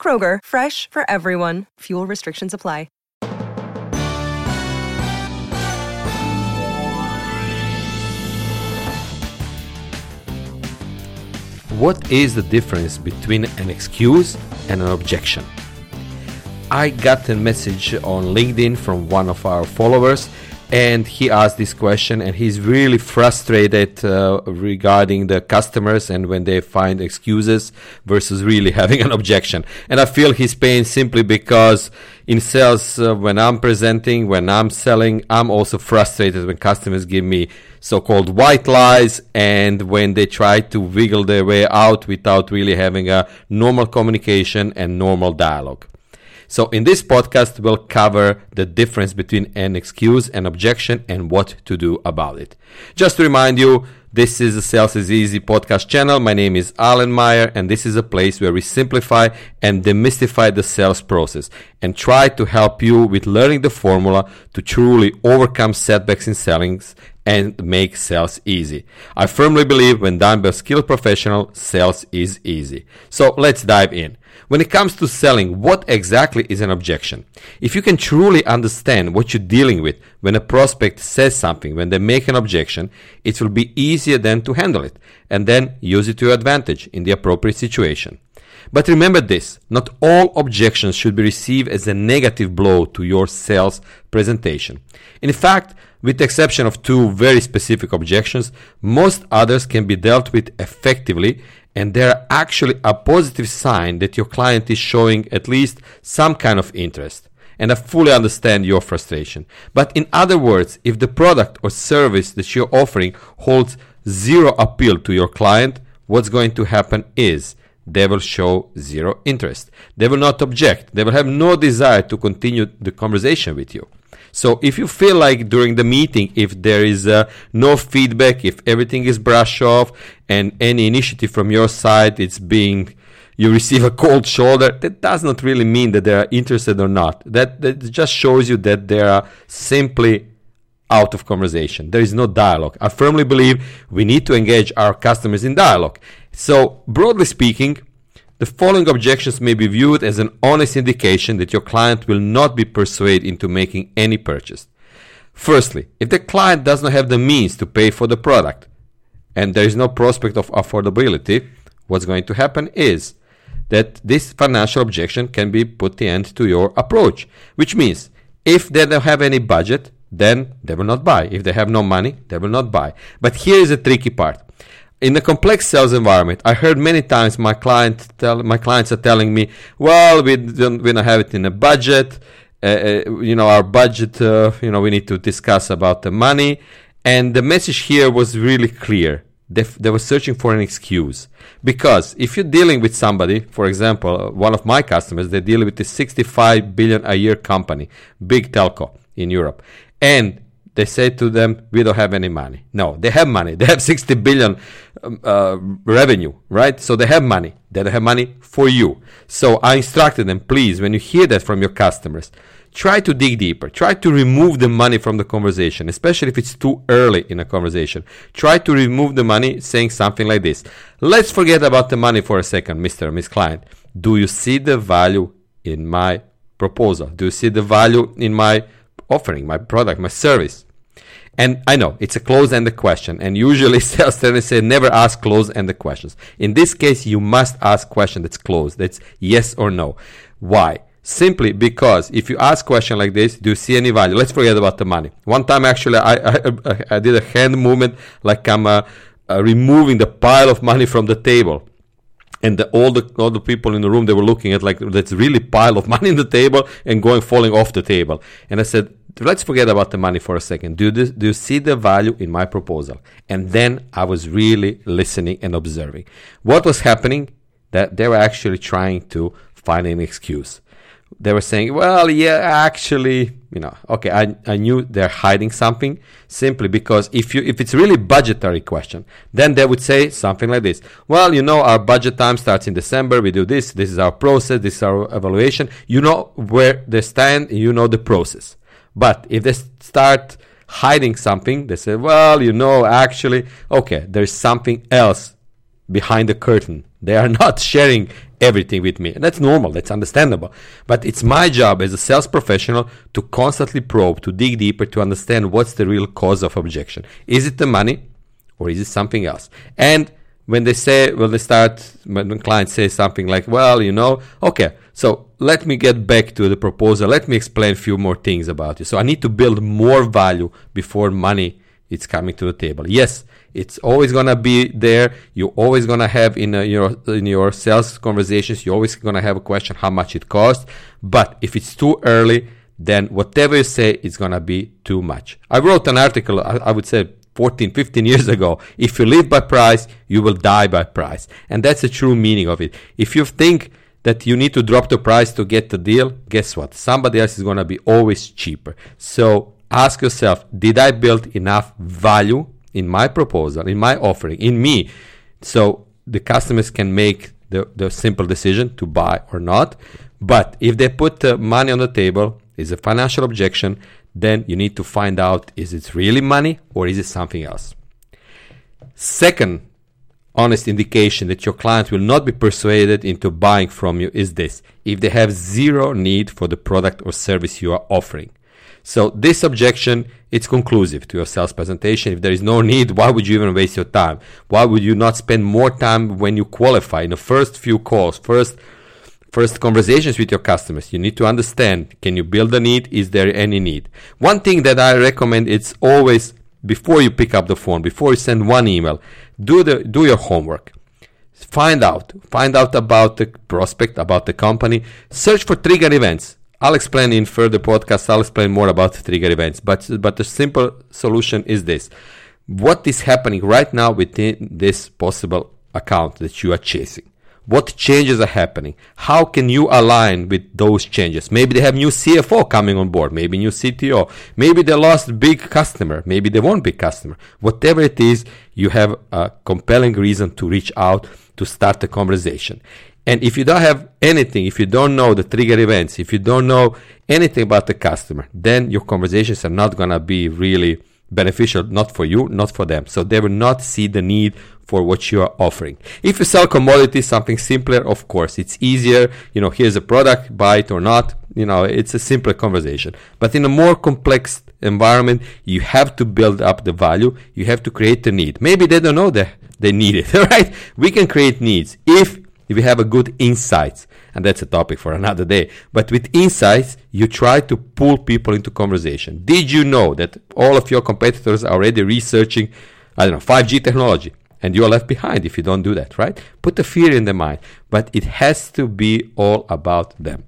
Kroger, fresh for everyone. Fuel restrictions apply. What is the difference between an excuse and an objection? I got a message on LinkedIn from one of our followers and he asked this question and he's really frustrated uh, regarding the customers and when they find excuses versus really having an objection. And i feel his pain simply because in sales uh, when i'm presenting when i'm selling i'm also frustrated when customers give me so-called white lies and when they try to wiggle their way out without really having a normal communication and normal dialogue so in this podcast, we'll cover the difference between an excuse and objection and what to do about it. Just to remind you, this is a Sales is Easy podcast channel. My name is Alan Meyer, and this is a place where we simplify and demystify the sales process and try to help you with learning the formula to truly overcome setbacks in selling and make sales easy. I firmly believe when done by a skilled professional, sales is easy. So let's dive in. When it comes to selling, what exactly is an objection? If you can truly understand what you're dealing with when a prospect says something, when they make an objection, it will be easier then to handle it and then use it to your advantage in the appropriate situation. But remember this, not all objections should be received as a negative blow to your sales presentation. In fact, with the exception of two very specific objections, most others can be dealt with effectively and they're actually a positive sign that your client is showing at least some kind of interest. And I fully understand your frustration. But in other words, if the product or service that you're offering holds zero appeal to your client, what's going to happen is they will show zero interest. They will not object. They will have no desire to continue the conversation with you. So if you feel like during the meeting, if there is uh, no feedback, if everything is brushed off, and any initiative from your side it's being you receive a cold shoulder, that does not really mean that they are interested or not. That, that just shows you that they are simply out of conversation. There is no dialogue. I firmly believe we need to engage our customers in dialogue. So, broadly speaking, the following objections may be viewed as an honest indication that your client will not be persuaded into making any purchase. Firstly, if the client does not have the means to pay for the product and there is no prospect of affordability, what's going to happen is that this financial objection can be put the end to your approach, which means if they don't have any budget, then they will not buy. If they have no money, they will not buy. But here is the tricky part in a complex sales environment, I heard many times my client tell my clients are telling me, "Well, we don't we don't have it in a budget. Uh, uh, you know, our budget. Uh, you know, we need to discuss about the money." And the message here was really clear. They, f- they were searching for an excuse because if you're dealing with somebody, for example, one of my customers, they deal with a 65 billion a year company, big telco in Europe, and they say to them, we don't have any money. No, they have money. They have 60 billion um, uh, revenue, right? So they have money. They don't have money for you. So I instructed them, please, when you hear that from your customers, try to dig deeper. Try to remove the money from the conversation, especially if it's too early in a conversation. Try to remove the money saying something like this. Let's forget about the money for a second, Mr. Miss Client. Do you see the value in my proposal? Do you see the value in my offering, my product, my service. And I know it's a closed-ended question, and usually sales trainers say never ask closed-ended questions. In this case, you must ask question that's closed. That's yes or no. Why? Simply because if you ask question like this, do you see any value? Let's forget about the money. One time, actually, I I, I did a hand movement like I'm uh, uh, removing the pile of money from the table and the, all the all the people in the room they were looking at like that's really pile of money in the table and going falling off the table and i said let's forget about the money for a second do this do you see the value in my proposal and then i was really listening and observing what was happening that they were actually trying to find an excuse they were saying, well, yeah, actually, you know, okay, I, I knew they're hiding something simply because if you if it's really budgetary question, then they would say something like this. Well, you know, our budget time starts in December. We do this. This is our process. This is our evaluation. You know where they stand. You know the process. But if they start hiding something, they say, well, you know, actually, okay, there's something else behind the curtain. They are not sharing everything with me. And that's normal, that's understandable. But it's my job as a sales professional to constantly probe, to dig deeper, to understand what's the real cause of objection. Is it the money or is it something else? And when they say, when they start, when the client says something like, well, you know, okay, so let me get back to the proposal. Let me explain a few more things about it. So I need to build more value before money is coming to the table. Yes, it's always gonna be there. You're always gonna have in uh, your in your sales conversations. You're always gonna have a question how much it costs. But if it's too early, then whatever you say is gonna be too much. I wrote an article. I, I would say 14, 15 years ago. If you live by price, you will die by price, and that's the true meaning of it. If you think that you need to drop the price to get the deal, guess what? Somebody else is gonna be always cheaper. So ask yourself, did I build enough value in my proposal, in my offering, in me, so the customers can make the, the simple decision to buy or not. But if they put uh, money on the table, is a financial objection, then you need to find out is it really money or is it something else. Second honest indication that your client will not be persuaded into buying from you is this if they have zero need for the product or service you are offering. So this objection, it's conclusive to your sales presentation. If there is no need, why would you even waste your time? Why would you not spend more time when you qualify in the first few calls, first first conversations with your customers? You need to understand, can you build a need? Is there any need? One thing that I recommend it's always before you pick up the phone, before you send one email, do the do your homework. Find out, find out about the prospect, about the company. Search for trigger events I'll explain in further podcasts. I'll explain more about trigger events. But but the simple solution is this: what is happening right now within this possible account that you are chasing? What changes are happening? How can you align with those changes? Maybe they have new CFO coming on board, maybe new CTO, maybe they lost big customer, maybe they want big customer. Whatever it is, you have a compelling reason to reach out to start a conversation. And if you don't have anything, if you don't know the trigger events, if you don't know anything about the customer, then your conversations are not going to be really beneficial, not for you, not for them. So they will not see the need for what you are offering. If you sell commodities, something simpler, of course, it's easier. You know, here's a product, buy it or not. You know, it's a simpler conversation. But in a more complex environment, you have to build up the value. You have to create the need. Maybe they don't know that they need it, right? We can create needs if you have a good insights, and that's a topic for another day. But with insights, you try to pull people into conversation. Did you know that all of your competitors are already researching, I don't know, 5G technology? And you're left behind if you don't do that, right? Put the fear in the mind, but it has to be all about them.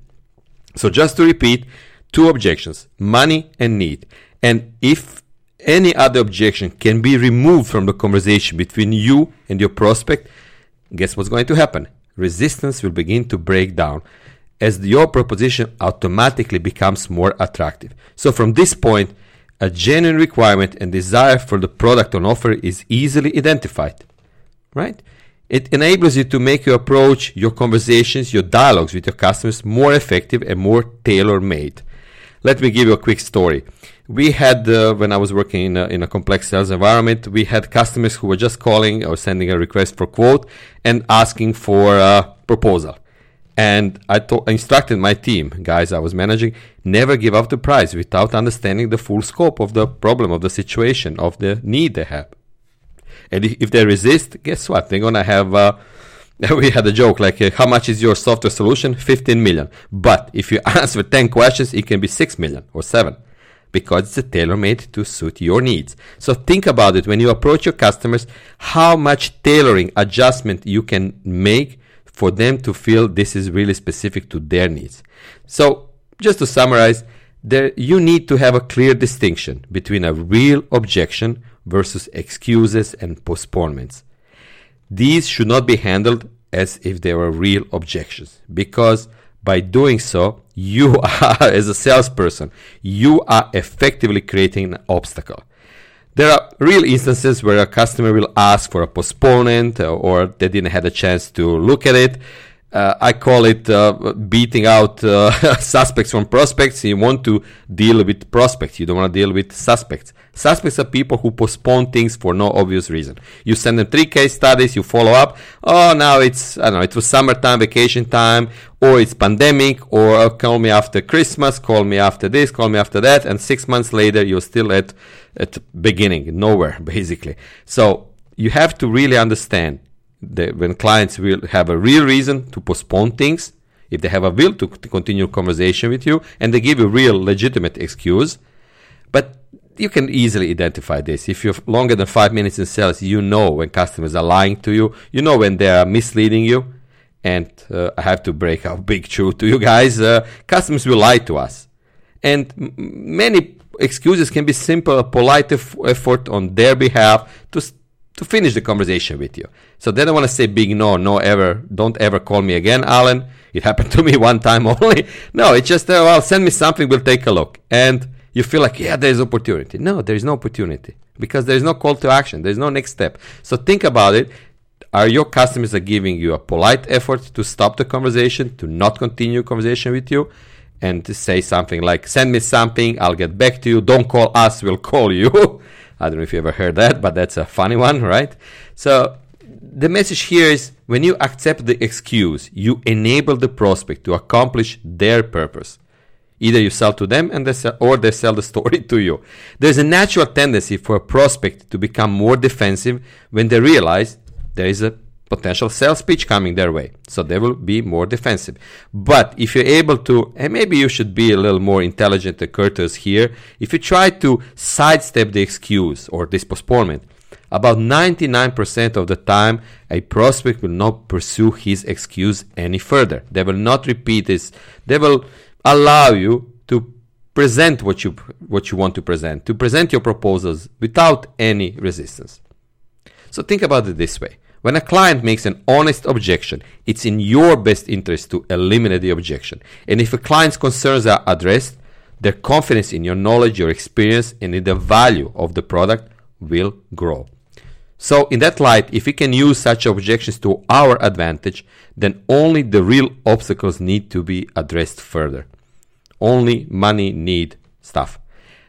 So just to repeat, two objections, money and need. And if any other objection can be removed from the conversation between you and your prospect, guess what's going to happen? resistance will begin to break down as your proposition automatically becomes more attractive. So from this point, a genuine requirement and desire for the product on offer is easily identified, right? It enables you to make your approach, your conversations, your dialogues with your customers more effective and more tailor made. Let me give you a quick story. We had, uh, when I was working in a, in a complex sales environment, we had customers who were just calling or sending a request for quote and asking for a proposal. And I, to- instructed my team, guys I was managing, never give up the price without understanding the full scope of the problem, of the situation, of the need they have. And if, they resist, guess what? They're gonna have uh, we had a joke like, uh, how much is your software solution? 15 million. But if you answer 10 questions, it can be 6 million or 7 because it's a tailor made to suit your needs. So think about it when you approach your customers, how much tailoring adjustment you can make for them to feel this is really specific to their needs. So just to summarize, there you need to have a clear distinction between a real objection versus excuses and postponements. These should not be handled as if they were real objections because By doing so, you are, as a salesperson, you are effectively creating an obstacle. There are real instances where a customer will ask for a postponement uh, or they didn't have a chance to look at it. Uh, I call it uh, beating out uh, suspects from prospects. You want to deal with prospects. You don't want to deal with suspects. Suspects are people who postpone things for no obvious reason. You send them three case studies, you follow up. Oh, now it's, I don't know, it was summertime, vacation time, or it's pandemic, or oh, call me after Christmas, call me after this, call me after that. And six months later, you're still at, at beginning, nowhere, basically. So you have to really understand that when clients will have a real reason to postpone things, if they have a will to, to continue conversation with you, and they give you real legitimate excuse, but you can easily identify this. If you're longer than five minutes in sales, you know when customers are lying to you. You know when they are misleading you. And uh, I have to break a big truth to you guys. Uh, customers will lie to us. And m- many excuses can be simple, polite effort on their behalf to, to finish the conversation with you. So they don't want to say big no, no ever, don't ever call me again, Alan. It happened to me one time only. No, it's just, uh, well, send me something, we'll take a look. And you feel like, yeah, there's opportunity. No, there is no opportunity because there's no call to action. There's no next step. So think about it. Are your customers are giving you a polite effort to stop the conversation, to not continue conversation with you, and to say something like, send me something, I'll get back to you. Don't call us, we'll call you. I don't know if you ever heard that, but that's a funny one, right? So the message here is when you accept the excuse, you enable the prospect to accomplish their purpose. Either you sell to them and they sell, or they sell the story to you. There's a natural tendency for a prospect to become more defensive when they realize there is a potential sales pitch coming their way. So they will be more defensive. But if you're able to, and maybe you should be a little more intelligent and courteous here, if you try to sidestep the excuse or this postponement, about 99% of the time, a prospect will not pursue his excuse any further. They will not repeat this. They will allow you to present what you what you want to present, to present your proposals without any resistance. So think about it this way. When a client makes an honest objection, it's in your best interest to eliminate the objection. And if a client's concerns are addressed, their confidence in your knowledge, your experience, and in the value of the product will grow. So, in that light, if we can use such objections to our advantage, then only the real obstacles need to be addressed further. Only money need stuff.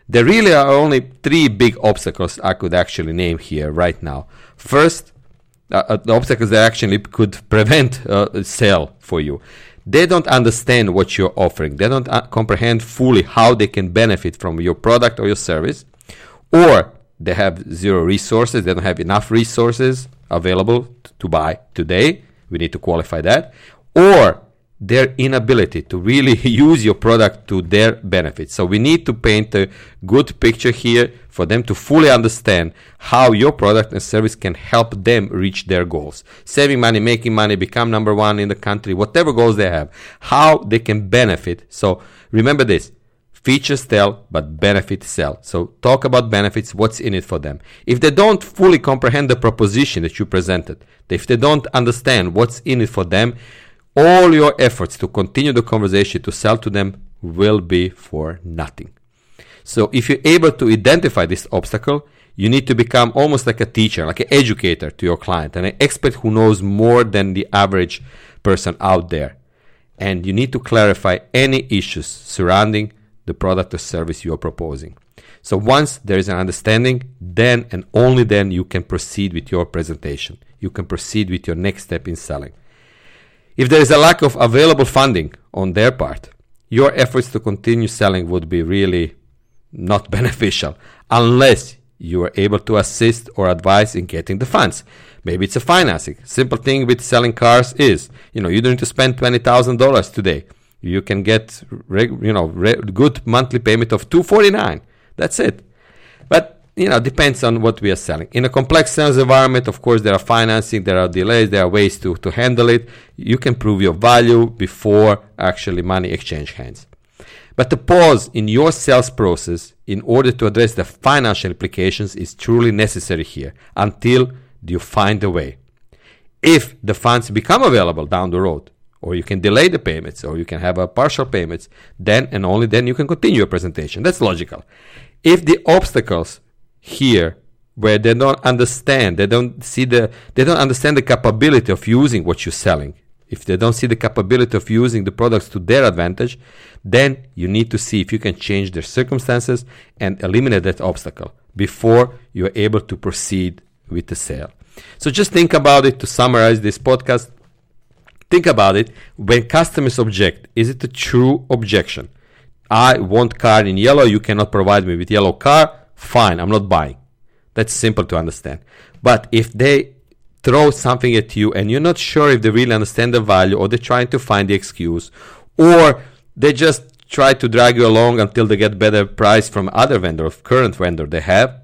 There really are only three big obstacles I could actually name here right now. First, uh, uh the obstacles that actually could prevent uh, sale for you. They don't understand what you're offering. They don't uh, comprehend fully how they can benefit from your product or your service, or they have zero resources, they don't have enough resources available to buy today. We need to qualify that. Or their inability to really use your product to their benefit. So we need to paint a good picture here for them to fully understand how your product and service can help them reach their goals. Saving money, making money, become number one in the country, whatever goals they have, how they can benefit. So remember this Features tell, but benefits sell. So talk about benefits, what's in it for them. If they don't fully comprehend the proposition that you presented, if they don't understand what's in it for them, all your efforts to continue the conversation to sell to them will be for nothing. So if you're able to identify this obstacle, you need to become almost like a teacher, like an educator to your client, and an expert who knows more than the average person out there. And you need to clarify any issues surrounding the product or service you are proposing. So once there is an understanding, then and only then you can proceed with your presentation. You can proceed with your next step in selling. If there is a lack of available funding on their part, your efforts to continue selling would be really not beneficial unless you are able to assist or advise in getting the funds. Maybe it's a financing. Simple thing with selling cars is, you know, you don't need to spend $20,000 today you can get you know good monthly payment of 249 that's it. But you know depends on what we are selling. In a complex sales environment of course there are financing there are delays there are ways to, to handle it. You can prove your value before actually money exchange hands. But the pause in your sales process in order to address the financial implications is truly necessary here until you find a way. If the funds become available down the road or you can delay the payments, or you can have a partial payments. Then and only then you can continue your presentation. That's logical. If the obstacles here where they don't understand, they don't see the, they don't understand the capability of using what you're selling. If they don't see the capability of using the products to their advantage, then you need to see if you can change their circumstances and eliminate that obstacle before you're able to proceed with the sale. So just think about it to summarize this podcast. Think about it. When customers object, is it a true objection? I want car in yellow, you cannot provide me with yellow car, fine, I'm not buying. That's simple to understand. But if they throw something at you and you're not sure if they really understand the value or they're trying to find the excuse or they just try to drag you along until they get better price from other vendor, current vendor they have,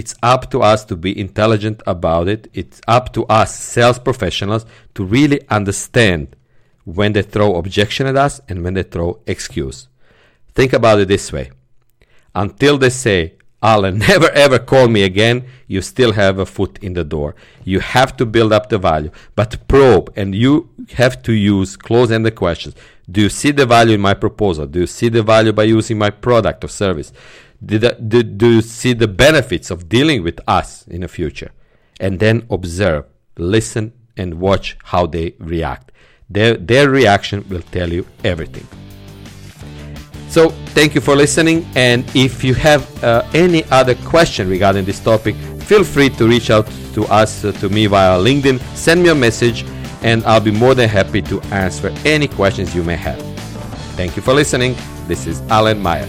it's up to us to be intelligent about it. It's up to us sales professionals to really understand when they throw objection at us and when they throw excuse. Think about it this way. Until they say, Alan, never ever call me again, you still have a foot in the door. You have to build up the value, but probe and you have to use close ended questions. Do you see the value in my proposal? Do you see the value by using my product or service? Did, do you see the benefits of dealing with us in the future? And then observe, listen, and watch how they react. Their, their reaction will tell you everything. So thank you for listening. And if you have uh, any other question regarding this topic, feel free to reach out to us, uh, to me via LinkedIn. Send me a message, and I'll be more than happy to answer any questions you may have. Thank you for listening. This is Alan Meyer.